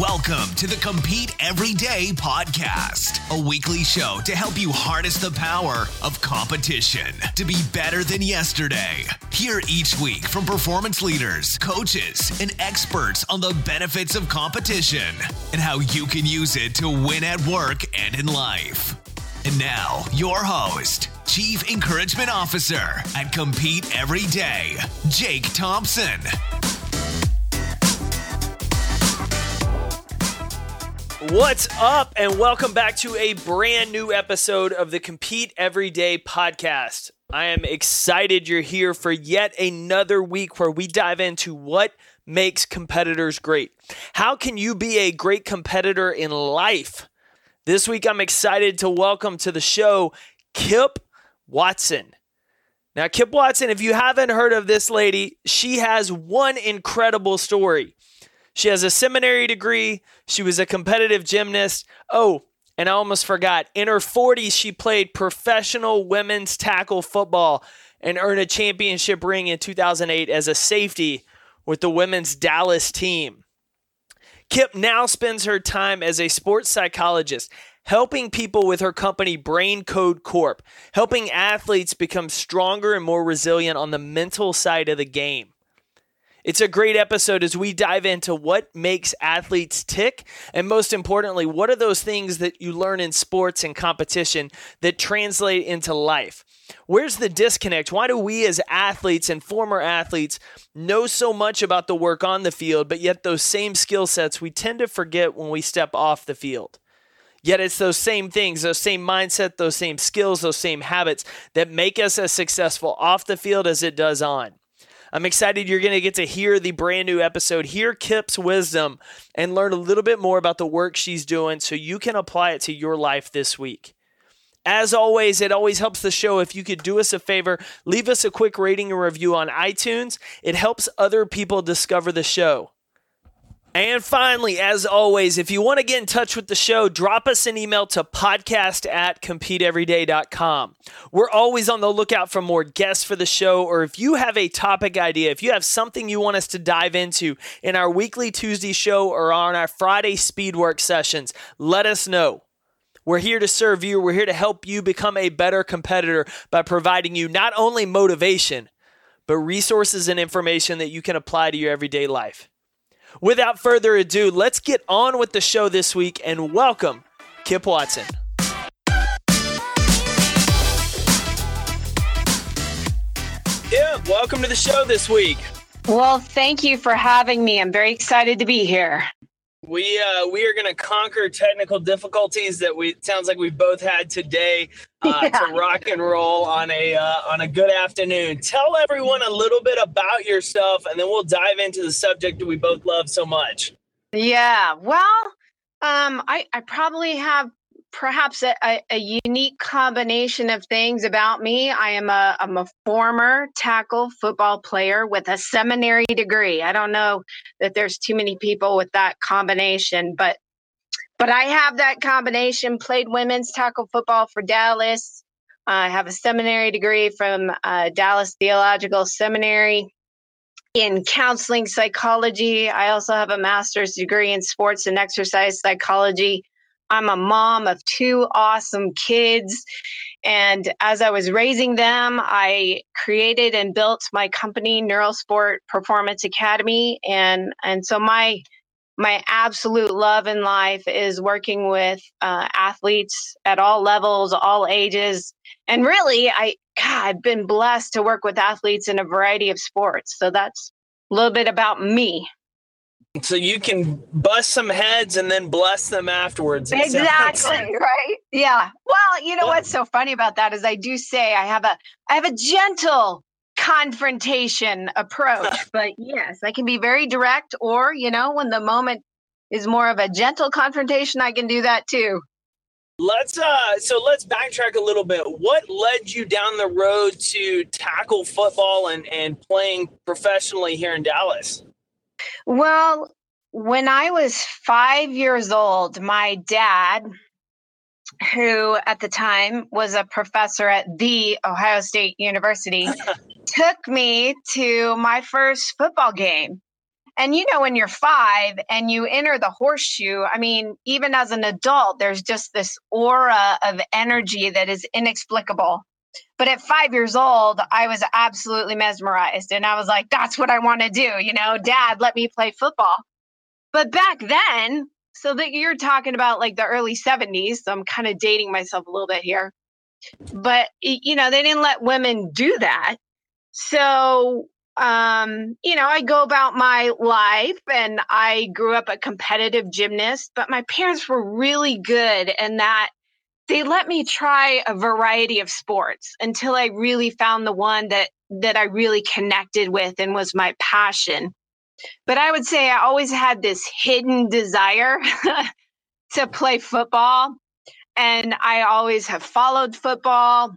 Welcome to the Compete Everyday podcast, a weekly show to help you harness the power of competition to be better than yesterday. Hear each week from performance leaders, coaches, and experts on the benefits of competition and how you can use it to win at work and in life. And now, your host, Chief Encouragement Officer at Compete Every Day, Jake Thompson. What's up, and welcome back to a brand new episode of the Compete Everyday podcast. I am excited you're here for yet another week where we dive into what makes competitors great. How can you be a great competitor in life? This week, I'm excited to welcome to the show Kip Watson. Now, Kip Watson, if you haven't heard of this lady, she has one incredible story. She has a seminary degree. She was a competitive gymnast. Oh, and I almost forgot. In her 40s, she played professional women's tackle football and earned a championship ring in 2008 as a safety with the women's Dallas team. Kip now spends her time as a sports psychologist, helping people with her company Brain Code Corp, helping athletes become stronger and more resilient on the mental side of the game. It's a great episode as we dive into what makes athletes tick. And most importantly, what are those things that you learn in sports and competition that translate into life? Where's the disconnect? Why do we, as athletes and former athletes, know so much about the work on the field, but yet those same skill sets we tend to forget when we step off the field? Yet it's those same things, those same mindset, those same skills, those same habits that make us as successful off the field as it does on. I'm excited you're going to get to hear the brand new episode, hear Kip's wisdom, and learn a little bit more about the work she's doing so you can apply it to your life this week. As always, it always helps the show if you could do us a favor, leave us a quick rating and review on iTunes. It helps other people discover the show. And finally, as always, if you want to get in touch with the show, drop us an email to podcast at competeeveryday.com. We're always on the lookout for more guests for the show, or if you have a topic idea, if you have something you want us to dive into in our weekly Tuesday show or on our Friday speedwork sessions, let us know. We're here to serve you. We're here to help you become a better competitor by providing you not only motivation, but resources and information that you can apply to your everyday life. Without further ado, let's get on with the show this week and welcome Kip Watson. Yeah, welcome to the show this week. Well, thank you for having me. I'm very excited to be here. We uh, we are going to conquer technical difficulties that we sounds like we've both had today uh, yeah. to rock and roll on a uh, on a good afternoon. Tell everyone a little bit about yourself, and then we'll dive into the subject that we both love so much. Yeah, well, um, I I probably have perhaps a, a, unique combination of things about me. I am a I'm a former tackle football player with a seminary degree. I don't know that there's too many people with that combination, but but I have that combination. Played women's tackle football for Dallas. I have a seminary degree from uh, Dallas Theological Seminary in counseling psychology. I also have a master's degree in sports and exercise psychology I'm a mom of two awesome kids. And as I was raising them, I created and built my company, Neurosport Performance Academy. And, and so my my absolute love in life is working with uh, athletes at all levels, all ages. And really, I, God, I've been blessed to work with athletes in a variety of sports. So that's a little bit about me so you can bust some heads and then bless them afterwards. Exactly, right? Yeah. Well, you know what's so funny about that is I do say I have a I have a gentle confrontation approach, but yes, I can be very direct or, you know, when the moment is more of a gentle confrontation, I can do that too. Let's uh so let's backtrack a little bit. What led you down the road to tackle football and and playing professionally here in Dallas? Well, when I was five years old, my dad, who at the time was a professor at the Ohio State University, took me to my first football game. And you know, when you're five and you enter the horseshoe, I mean, even as an adult, there's just this aura of energy that is inexplicable. But at five years old, I was absolutely mesmerized. And I was like, that's what I want to do. You know, dad, let me play football. But back then, so that you're talking about like the early 70s, so I'm kind of dating myself a little bit here. But, you know, they didn't let women do that. So um, you know, I go about my life and I grew up a competitive gymnast, but my parents were really good in that they let me try a variety of sports until I really found the one that that I really connected with and was my passion. But I would say I always had this hidden desire to play football and I always have followed football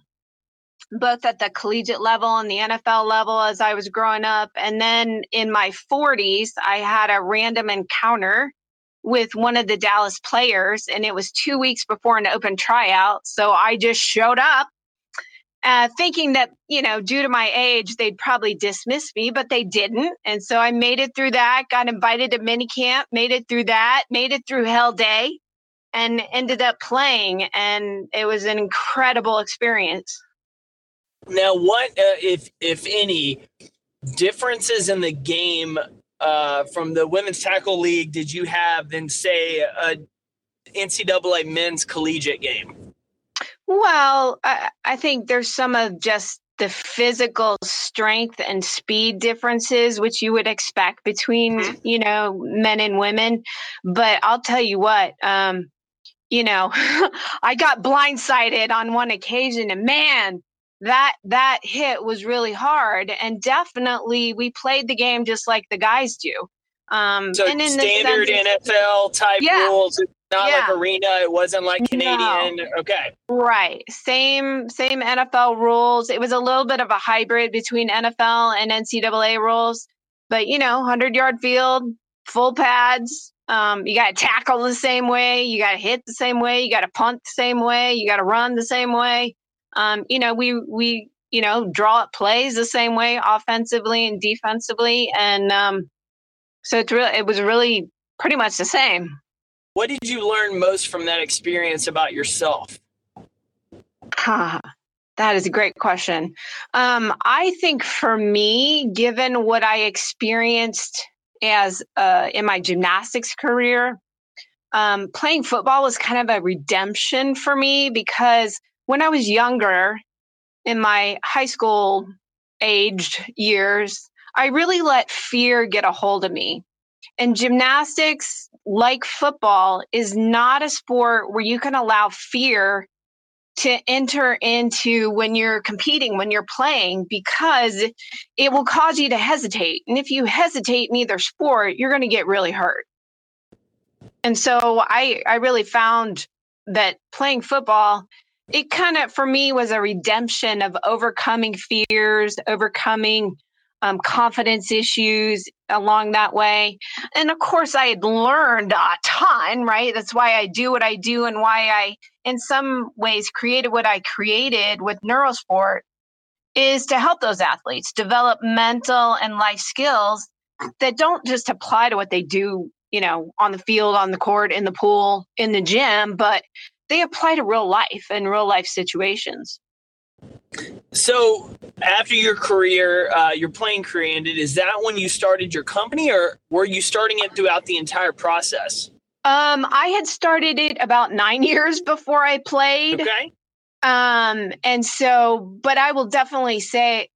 both at the collegiate level and the NFL level as I was growing up. And then in my 40s, I had a random encounter with one of the Dallas players, and it was two weeks before an open tryout. So I just showed up. Uh, thinking that you know due to my age they'd probably dismiss me but they didn't and so i made it through that got invited to mini camp made it through that made it through hell day and ended up playing and it was an incredible experience now, what, uh, if if any, differences in the game uh, from the women's tackle league did you have than say a NCAA men's collegiate game? Well, I, I think there's some of just the physical strength and speed differences which you would expect between mm-hmm. you know men and women but i'll tell you what um you know i got blindsided on one occasion and man that that hit was really hard and definitely we played the game just like the guys do um so and in standard nfl type yeah, rules not yeah. like arena it wasn't like canadian no. okay right same same nfl rules it was a little bit of a hybrid between nfl and ncaa rules but you know 100 yard field full pads um, you got to tackle the same way you got to hit the same way you got to punt the same way you got to run the same way um, you know, we we you know draw up plays the same way offensively and defensively, and um, so it's really it was really pretty much the same. What did you learn most from that experience about yourself? Ha, that is a great question. Um, I think for me, given what I experienced as uh, in my gymnastics career, um, playing football was kind of a redemption for me because when I was younger, in my high school aged years, I really let fear get a hold of me. And gymnastics, like football, is not a sport where you can allow fear to enter into when you're competing, when you're playing, because it will cause you to hesitate. And if you hesitate in either sport, you're going to get really hurt. And so I, I really found that playing football it kind of for me was a redemption of overcoming fears overcoming um, confidence issues along that way. And of course i had learned a ton right? That's why i do what i do and why i in some ways created what i created with neurosport is to help those athletes develop mental and life skills that don't just apply to what they do you know on the field on the court in the pool in the gym but they apply to real life and real life situations. So, after your career, uh, your playing career ended, is that when you started your company, or were you starting it throughout the entire process? Um, I had started it about nine years before I played. Okay. Um, and so, but I will definitely say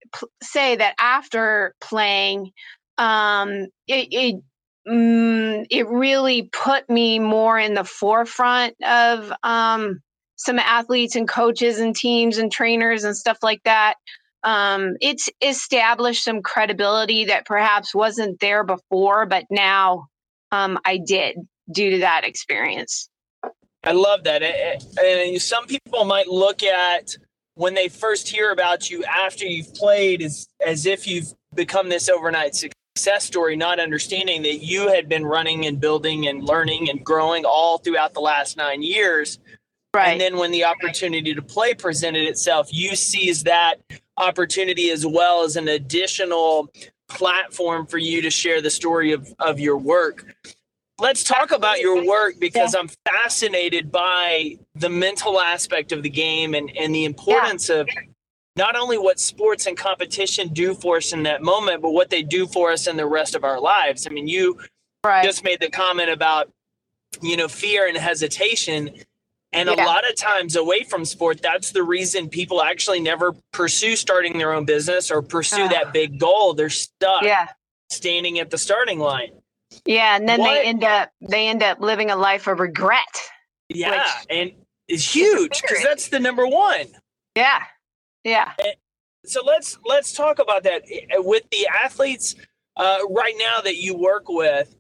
say that after playing, um, it, it mm, it really put me more in the forefront of um, some athletes and coaches and teams and trainers and stuff like that. Um, it's established some credibility that perhaps wasn't there before, but now um, I did due to that experience. I love that. And some people might look at when they first hear about you after you've played as, as if you've become this overnight success success story, not understanding that you had been running and building and learning and growing all throughout the last nine years. Right. And then when the opportunity to play presented itself, you seized that opportunity as well as an additional platform for you to share the story of, of your work. Let's talk about your work because yeah. I'm fascinated by the mental aspect of the game and, and the importance yeah. of not only what sports and competition do for us in that moment, but what they do for us in the rest of our lives. I mean, you right. just made the comment about, you know, fear and hesitation. And yeah. a lot of times away from sport, that's the reason people actually never pursue starting their own business or pursue uh, that big goal. They're stuck yeah. standing at the starting line. Yeah, and then what, they end up they end up living a life of regret. Yeah, and it's huge because that's the number one. Yeah. Yeah. And so let's let's talk about that with the athletes uh, right now that you work with.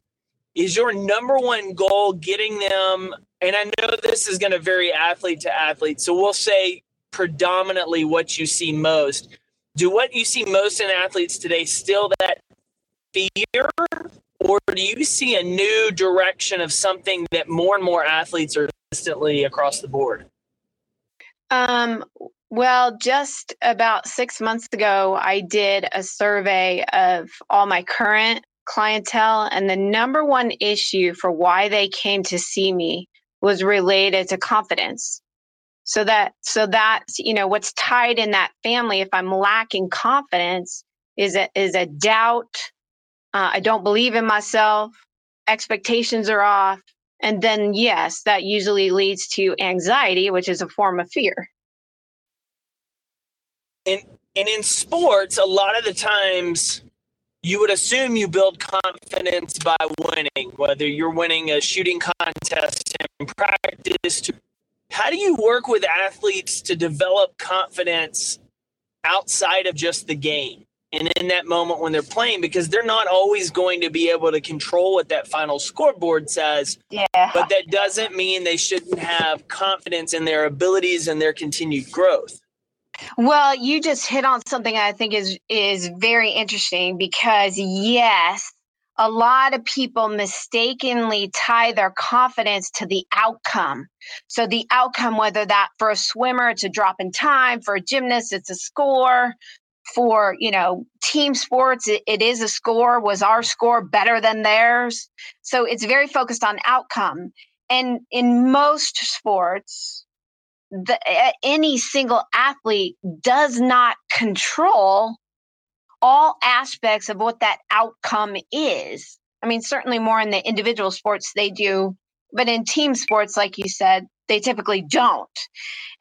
Is your number one goal getting them? And I know this is going to vary athlete to athlete. So we'll say predominantly what you see most. Do what you see most in athletes today still that fear, or do you see a new direction of something that more and more athletes are consistently across the board? Um, well, just about six months ago, I did a survey of all my current clientele, and the number one issue for why they came to see me was related to confidence. So that, so that's you know what's tied in that family. If I'm lacking confidence, is a is a doubt. Uh, I don't believe in myself. Expectations are off, and then yes, that usually leads to anxiety, which is a form of fear and and in sports, a lot of the times you would assume you build confidence by winning, whether you're winning a shooting contest in practice. To, how do you work with athletes to develop confidence outside of just the game? And in that moment when they're playing, because they're not always going to be able to control what that final scoreboard says. Yeah. But that doesn't mean they shouldn't have confidence in their abilities and their continued growth. Well, you just hit on something I think is is very interesting because yes, a lot of people mistakenly tie their confidence to the outcome. So the outcome, whether that for a swimmer, it's a drop in time, for a gymnast, it's a score, for you know team sports, it, it is a score. Was our score better than theirs? So it's very focused on outcome. And in most sports, the, any single athlete does not control all aspects of what that outcome is. I mean, certainly more in the individual sports they do, but in team sports, like you said, they typically don't.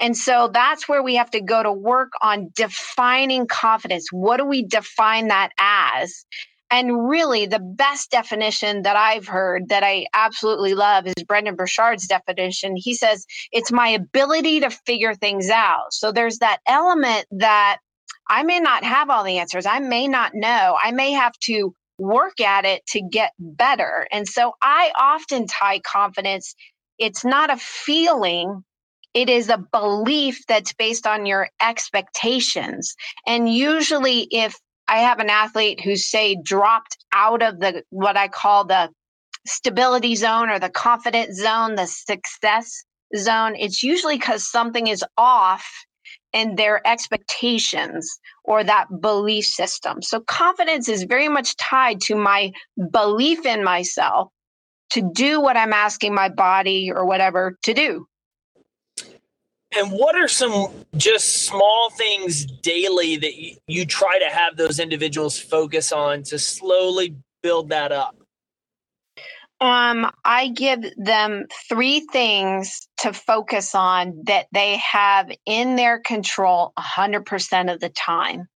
And so that's where we have to go to work on defining confidence. What do we define that as? And really, the best definition that I've heard that I absolutely love is Brendon Burchard's definition. He says, it's my ability to figure things out. So there's that element that I may not have all the answers. I may not know. I may have to work at it to get better. And so I often tie confidence, it's not a feeling, it is a belief that's based on your expectations. And usually, if I have an athlete who say dropped out of the what I call the stability zone or the confident zone, the success zone. It's usually because something is off in their expectations or that belief system. So confidence is very much tied to my belief in myself to do what I'm asking my body or whatever to do. And what are some just small things daily that you, you try to have those individuals focus on to slowly build that up? Um, I give them three things to focus on that they have in their control 100% of the time.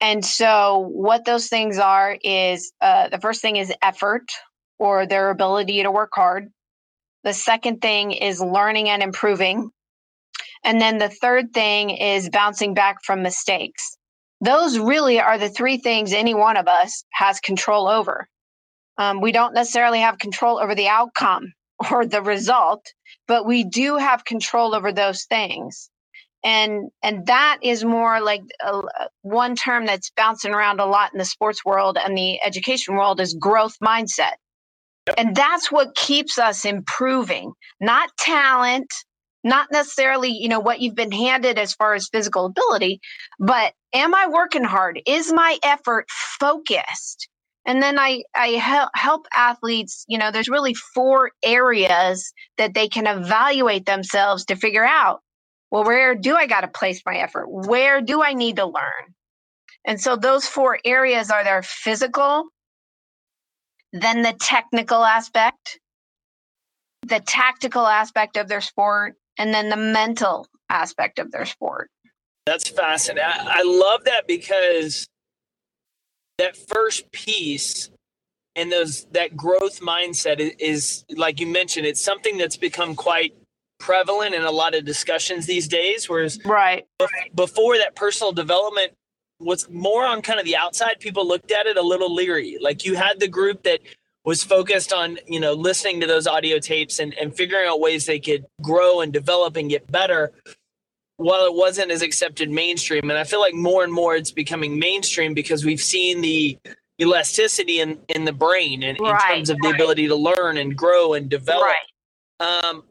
And so, what those things are is uh, the first thing is effort or their ability to work hard. The second thing is learning and improving. And then the third thing is bouncing back from mistakes. Those really are the three things any one of us has control over. Um, we don't necessarily have control over the outcome or the result, but we do have control over those things. And and that is more like uh, one term that's bouncing around a lot in the sports world and the education world is growth mindset. And that's what keeps us improving, not talent, not necessarily, you know, what you've been handed as far as physical ability, but am I working hard? Is my effort focused? And then I, I help, help athletes, you know, there's really four areas that they can evaluate themselves to figure out, well, where do I got to place my effort? Where do I need to learn? And so those four areas are their physical, then the technical aspect, the tactical aspect of their sport, and then the mental aspect of their sport. That's fascinating. I, I love that because that first piece and those that growth mindset is, is, like you mentioned it's something that's become quite prevalent in a lot of discussions these days whereas right before that personal development was more on kind of the outside people looked at it a little leery like you had the group that was focused on you know listening to those audio tapes and, and figuring out ways they could grow and develop and get better while it wasn't as accepted mainstream and i feel like more and more it's becoming mainstream because we've seen the elasticity in in the brain and right, in terms of the ability to learn and grow and develop right. um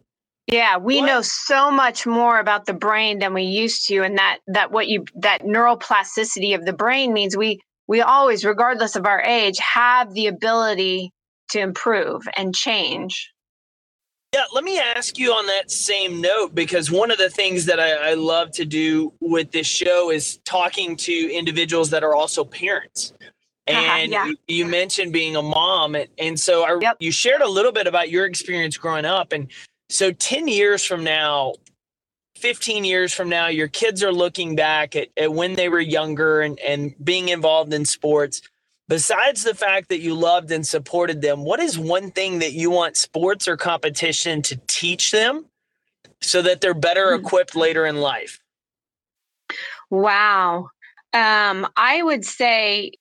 yeah we what? know so much more about the brain than we used to and that that what you that neuroplasticity of the brain means we we always regardless of our age have the ability to improve and change. Yeah, let me ask you on that same note because one of the things that I, I, love to do with this show is talking to individuals that are also parents. Uh-huh, and uh, yeah. you, you, mentioned being a mom, and, and so I, yep. you shared a little bit about your experience growing up. And so, ten years from now, 15 years from now, your kids are looking back at, at when they were younger and, and being involved in sports besides the fact that you loved and supported them, what is one thing that you want sports or competition to teach them so that they're better hmm. equipped later in life? Wow. Um, I would say,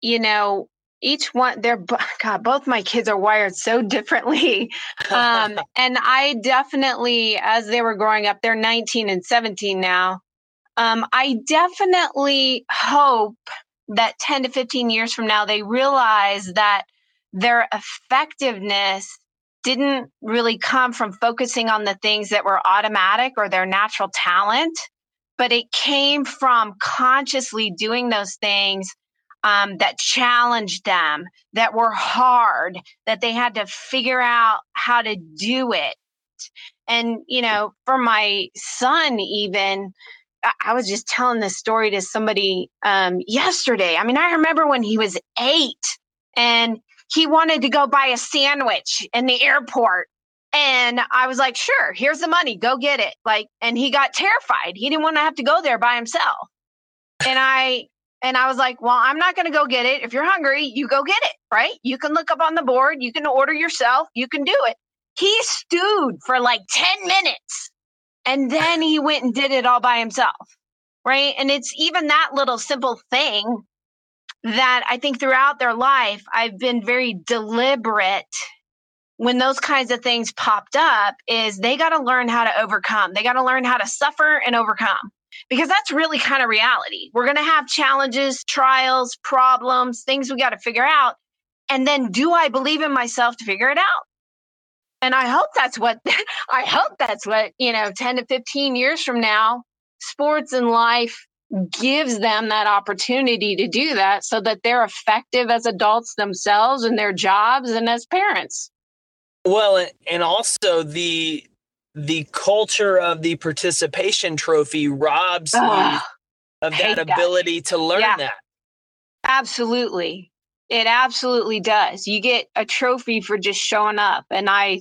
you know, each one, they're, God, both my kids are wired so differently. Um, and I definitely, as they were growing up, they're 19 and 17 now. Um, I definitely hope that 10 to 15 years from now, they realize that their effectiveness didn't really come from focusing on the things that were automatic or their natural talent, but it came from consciously doing those things um, that challenged them, that were hard, that they had to figure out how to do it. And, you know, for my son, even, I was just telling this story to somebody um, yesterday. I mean, I remember when he was eight and he wanted to go buy a sandwich in the airport. And I was like, sure, here's the money, go get it. Like, and he got terrified. He didn't want to have to go there by himself. And I, and I was like, well, I'm not going to go get it. If you're hungry, you go get it, right? You can look up on the board, you can order yourself, you can do it. He stewed for like 10 minutes and then he went and did it all by himself. Right. And it's even that little simple thing that I think throughout their life, I've been very deliberate when those kinds of things popped up is they got to learn how to overcome. They got to learn how to suffer and overcome because that's really kind of reality. We're going to have challenges, trials, problems, things we got to figure out. And then do I believe in myself to figure it out? And i hope that's what i hope that's what you know 10 to 15 years from now sports and life gives them that opportunity to do that so that they're effective as adults themselves in their jobs and as parents well and also the the culture of the participation trophy robs Ugh, of that ability that. to learn yeah. that absolutely it absolutely does you get a trophy for just showing up and i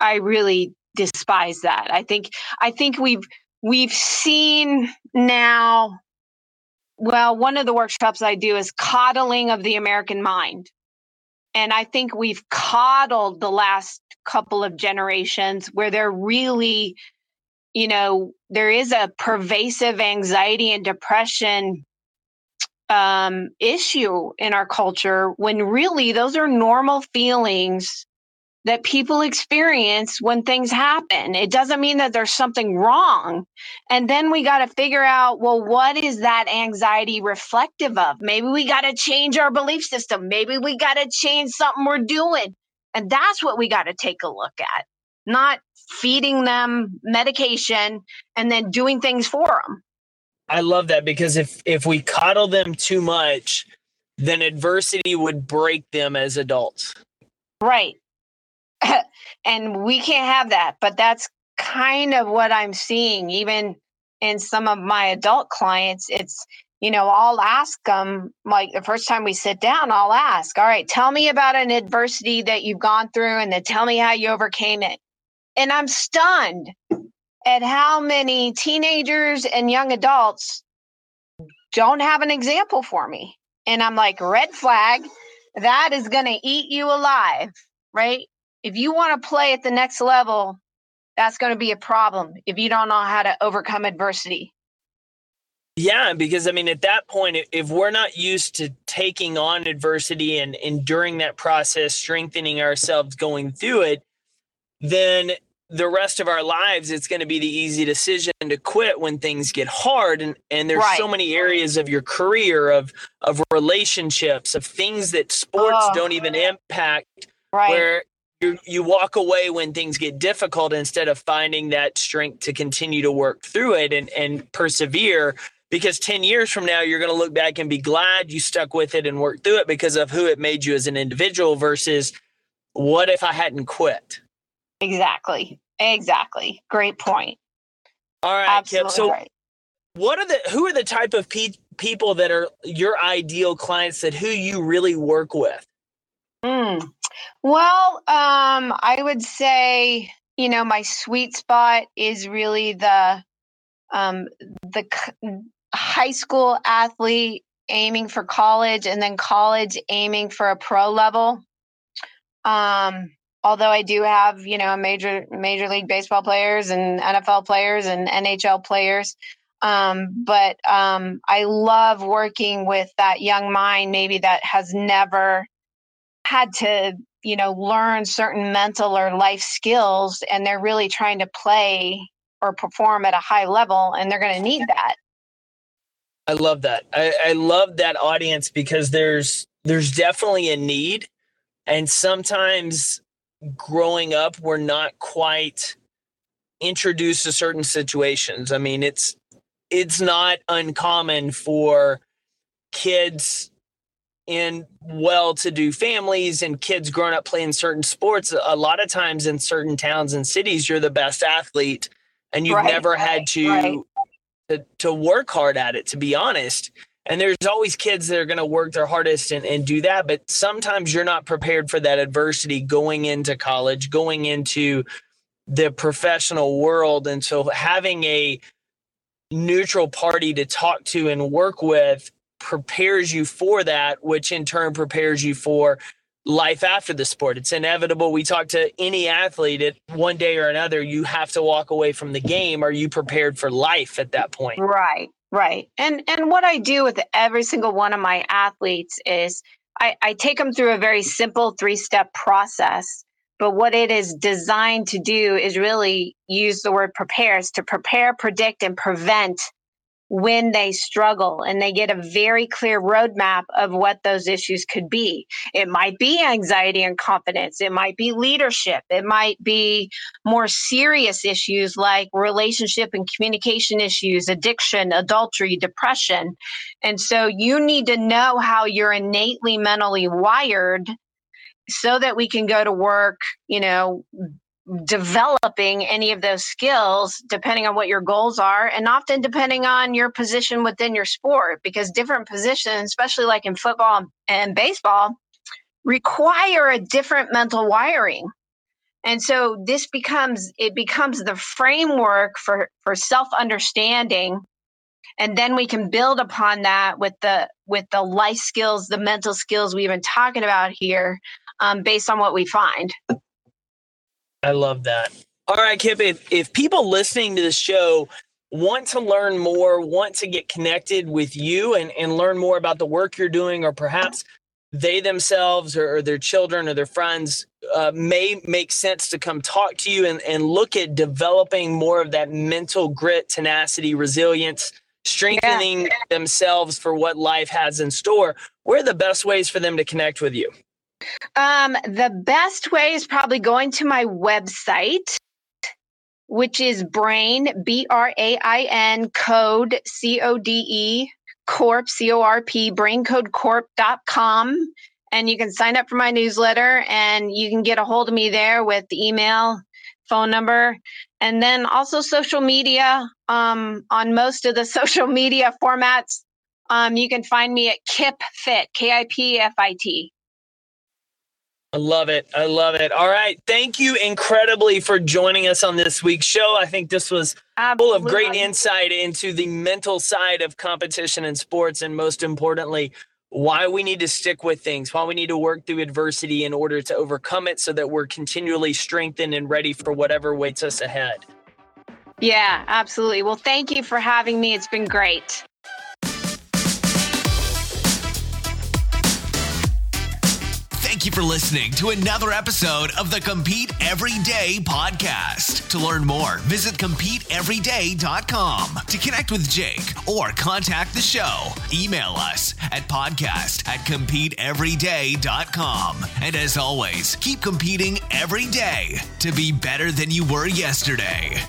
I really despise that. I think I think we've we've seen now well one of the workshops I do is coddling of the American mind. And I think we've coddled the last couple of generations where they're really you know there is a pervasive anxiety and depression um, issue in our culture when really those are normal feelings that people experience when things happen. It doesn't mean that there's something wrong. And then we got to figure out well, what is that anxiety reflective of? Maybe we got to change our belief system. Maybe we got to change something we're doing. And that's what we got to take a look at, not feeding them medication and then doing things for them. I love that because if if we coddle them too much, then adversity would break them as adults. Right. and we can't have that, but that's kind of what I'm seeing even in some of my adult clients. It's you know, I'll ask them like the first time we sit down, I'll ask, all right, tell me about an adversity that you've gone through and then tell me how you overcame it. And I'm stunned at how many teenagers and young adults don't have an example for me. And I'm like, red flag, that is going to eat you alive, right? If you want to play at the next level, that's going to be a problem if you don't know how to overcome adversity. Yeah, because I mean, at that point, if we're not used to taking on adversity and enduring that process, strengthening ourselves going through it, then the rest of our lives, it's going to be the easy decision to quit when things get hard. And, and there's right. so many areas of your career, of, of relationships, of things that sports oh. don't even impact, right. where you, you walk away when things get difficult instead of finding that strength to continue to work through it and, and persevere because 10 years from now you're going to look back and be glad you stuck with it and worked through it because of who it made you as an individual versus what if i hadn't quit exactly exactly great point all right Absolutely Kip. so right. what are the who are the type of pe- people that are your ideal clients that who you really work with mm. Well um i would say you know my sweet spot is really the um, the high school athlete aiming for college and then college aiming for a pro level. Um, although I do have, you know, major major league baseball players and NFL players and NHL players. Um, but um, I love working with that young mind, maybe that has never had to, you know, learn certain mental or life skills, and they're really trying to play or perform at a high level, and they're going to need that. I love that. I, I love that audience because there's there's definitely a need, and sometimes growing up, we're not quite introduced to certain situations. I mean, it's it's not uncommon for kids in well-to-do families and kids growing up playing certain sports a lot of times in certain towns and cities you're the best athlete and you've right, never had to, right. to to work hard at it to be honest. And there's always kids that are going to work their hardest and, and do that but sometimes you're not prepared for that adversity going into college going into the professional world. And so having a neutral party to talk to and work with prepares you for that which in turn prepares you for life after the sport. It's inevitable. We talk to any athlete at one day or another, you have to walk away from the game. Are you prepared for life at that point? Right, right. And and what I do with every single one of my athletes is I, I take them through a very simple three-step process. But what it is designed to do is really use the word prepares to prepare, predict, and prevent when they struggle and they get a very clear roadmap of what those issues could be. It might be anxiety and confidence, it might be leadership, it might be more serious issues like relationship and communication issues, addiction, adultery, depression. And so you need to know how you're innately mentally wired so that we can go to work, you know, developing any of those skills depending on what your goals are and often depending on your position within your sport because different positions especially like in football and baseball require a different mental wiring. And so this becomes it becomes the framework for for self understanding and then we can build upon that with the with the life skills the mental skills we've been talking about here um, based on what we find I love that. All right, Kip, if, if people listening to the show want to learn more, want to get connected with you and, and learn more about the work you're doing, or perhaps they themselves or, or their children or their friends uh, may make sense to come talk to you and, and look at developing more of that mental grit, tenacity, resilience, strengthening yeah. themselves for what life has in store. Where are the best ways for them to connect with you? Um, the best way is probably going to my website, which is Brain, B R A I N, code, C O D E, Corp, C O R P, braincodecorp.com. And you can sign up for my newsletter and you can get a hold of me there with email, phone number, and then also social media. Um, on most of the social media formats, um, you can find me at Kip Fit, K I P F I T. I love it. I love it. All right. Thank you incredibly for joining us on this week's show. I think this was Absolutely. full of great insight into the mental side of competition and sports, and most importantly, why we need to stick with things, why we need to work through adversity in order to overcome it so that we're continually strengthened and ready for whatever waits us ahead. Yeah, absolutely. Well, thank you for having me. It's been great. Thank you for listening to another episode of the Compete Everyday podcast. To learn more, visit CompeteEveryday.com. To connect with Jake or contact the show, email us at podcast at CompeteEveryday.com. And as always, keep competing every day to be better than you were yesterday.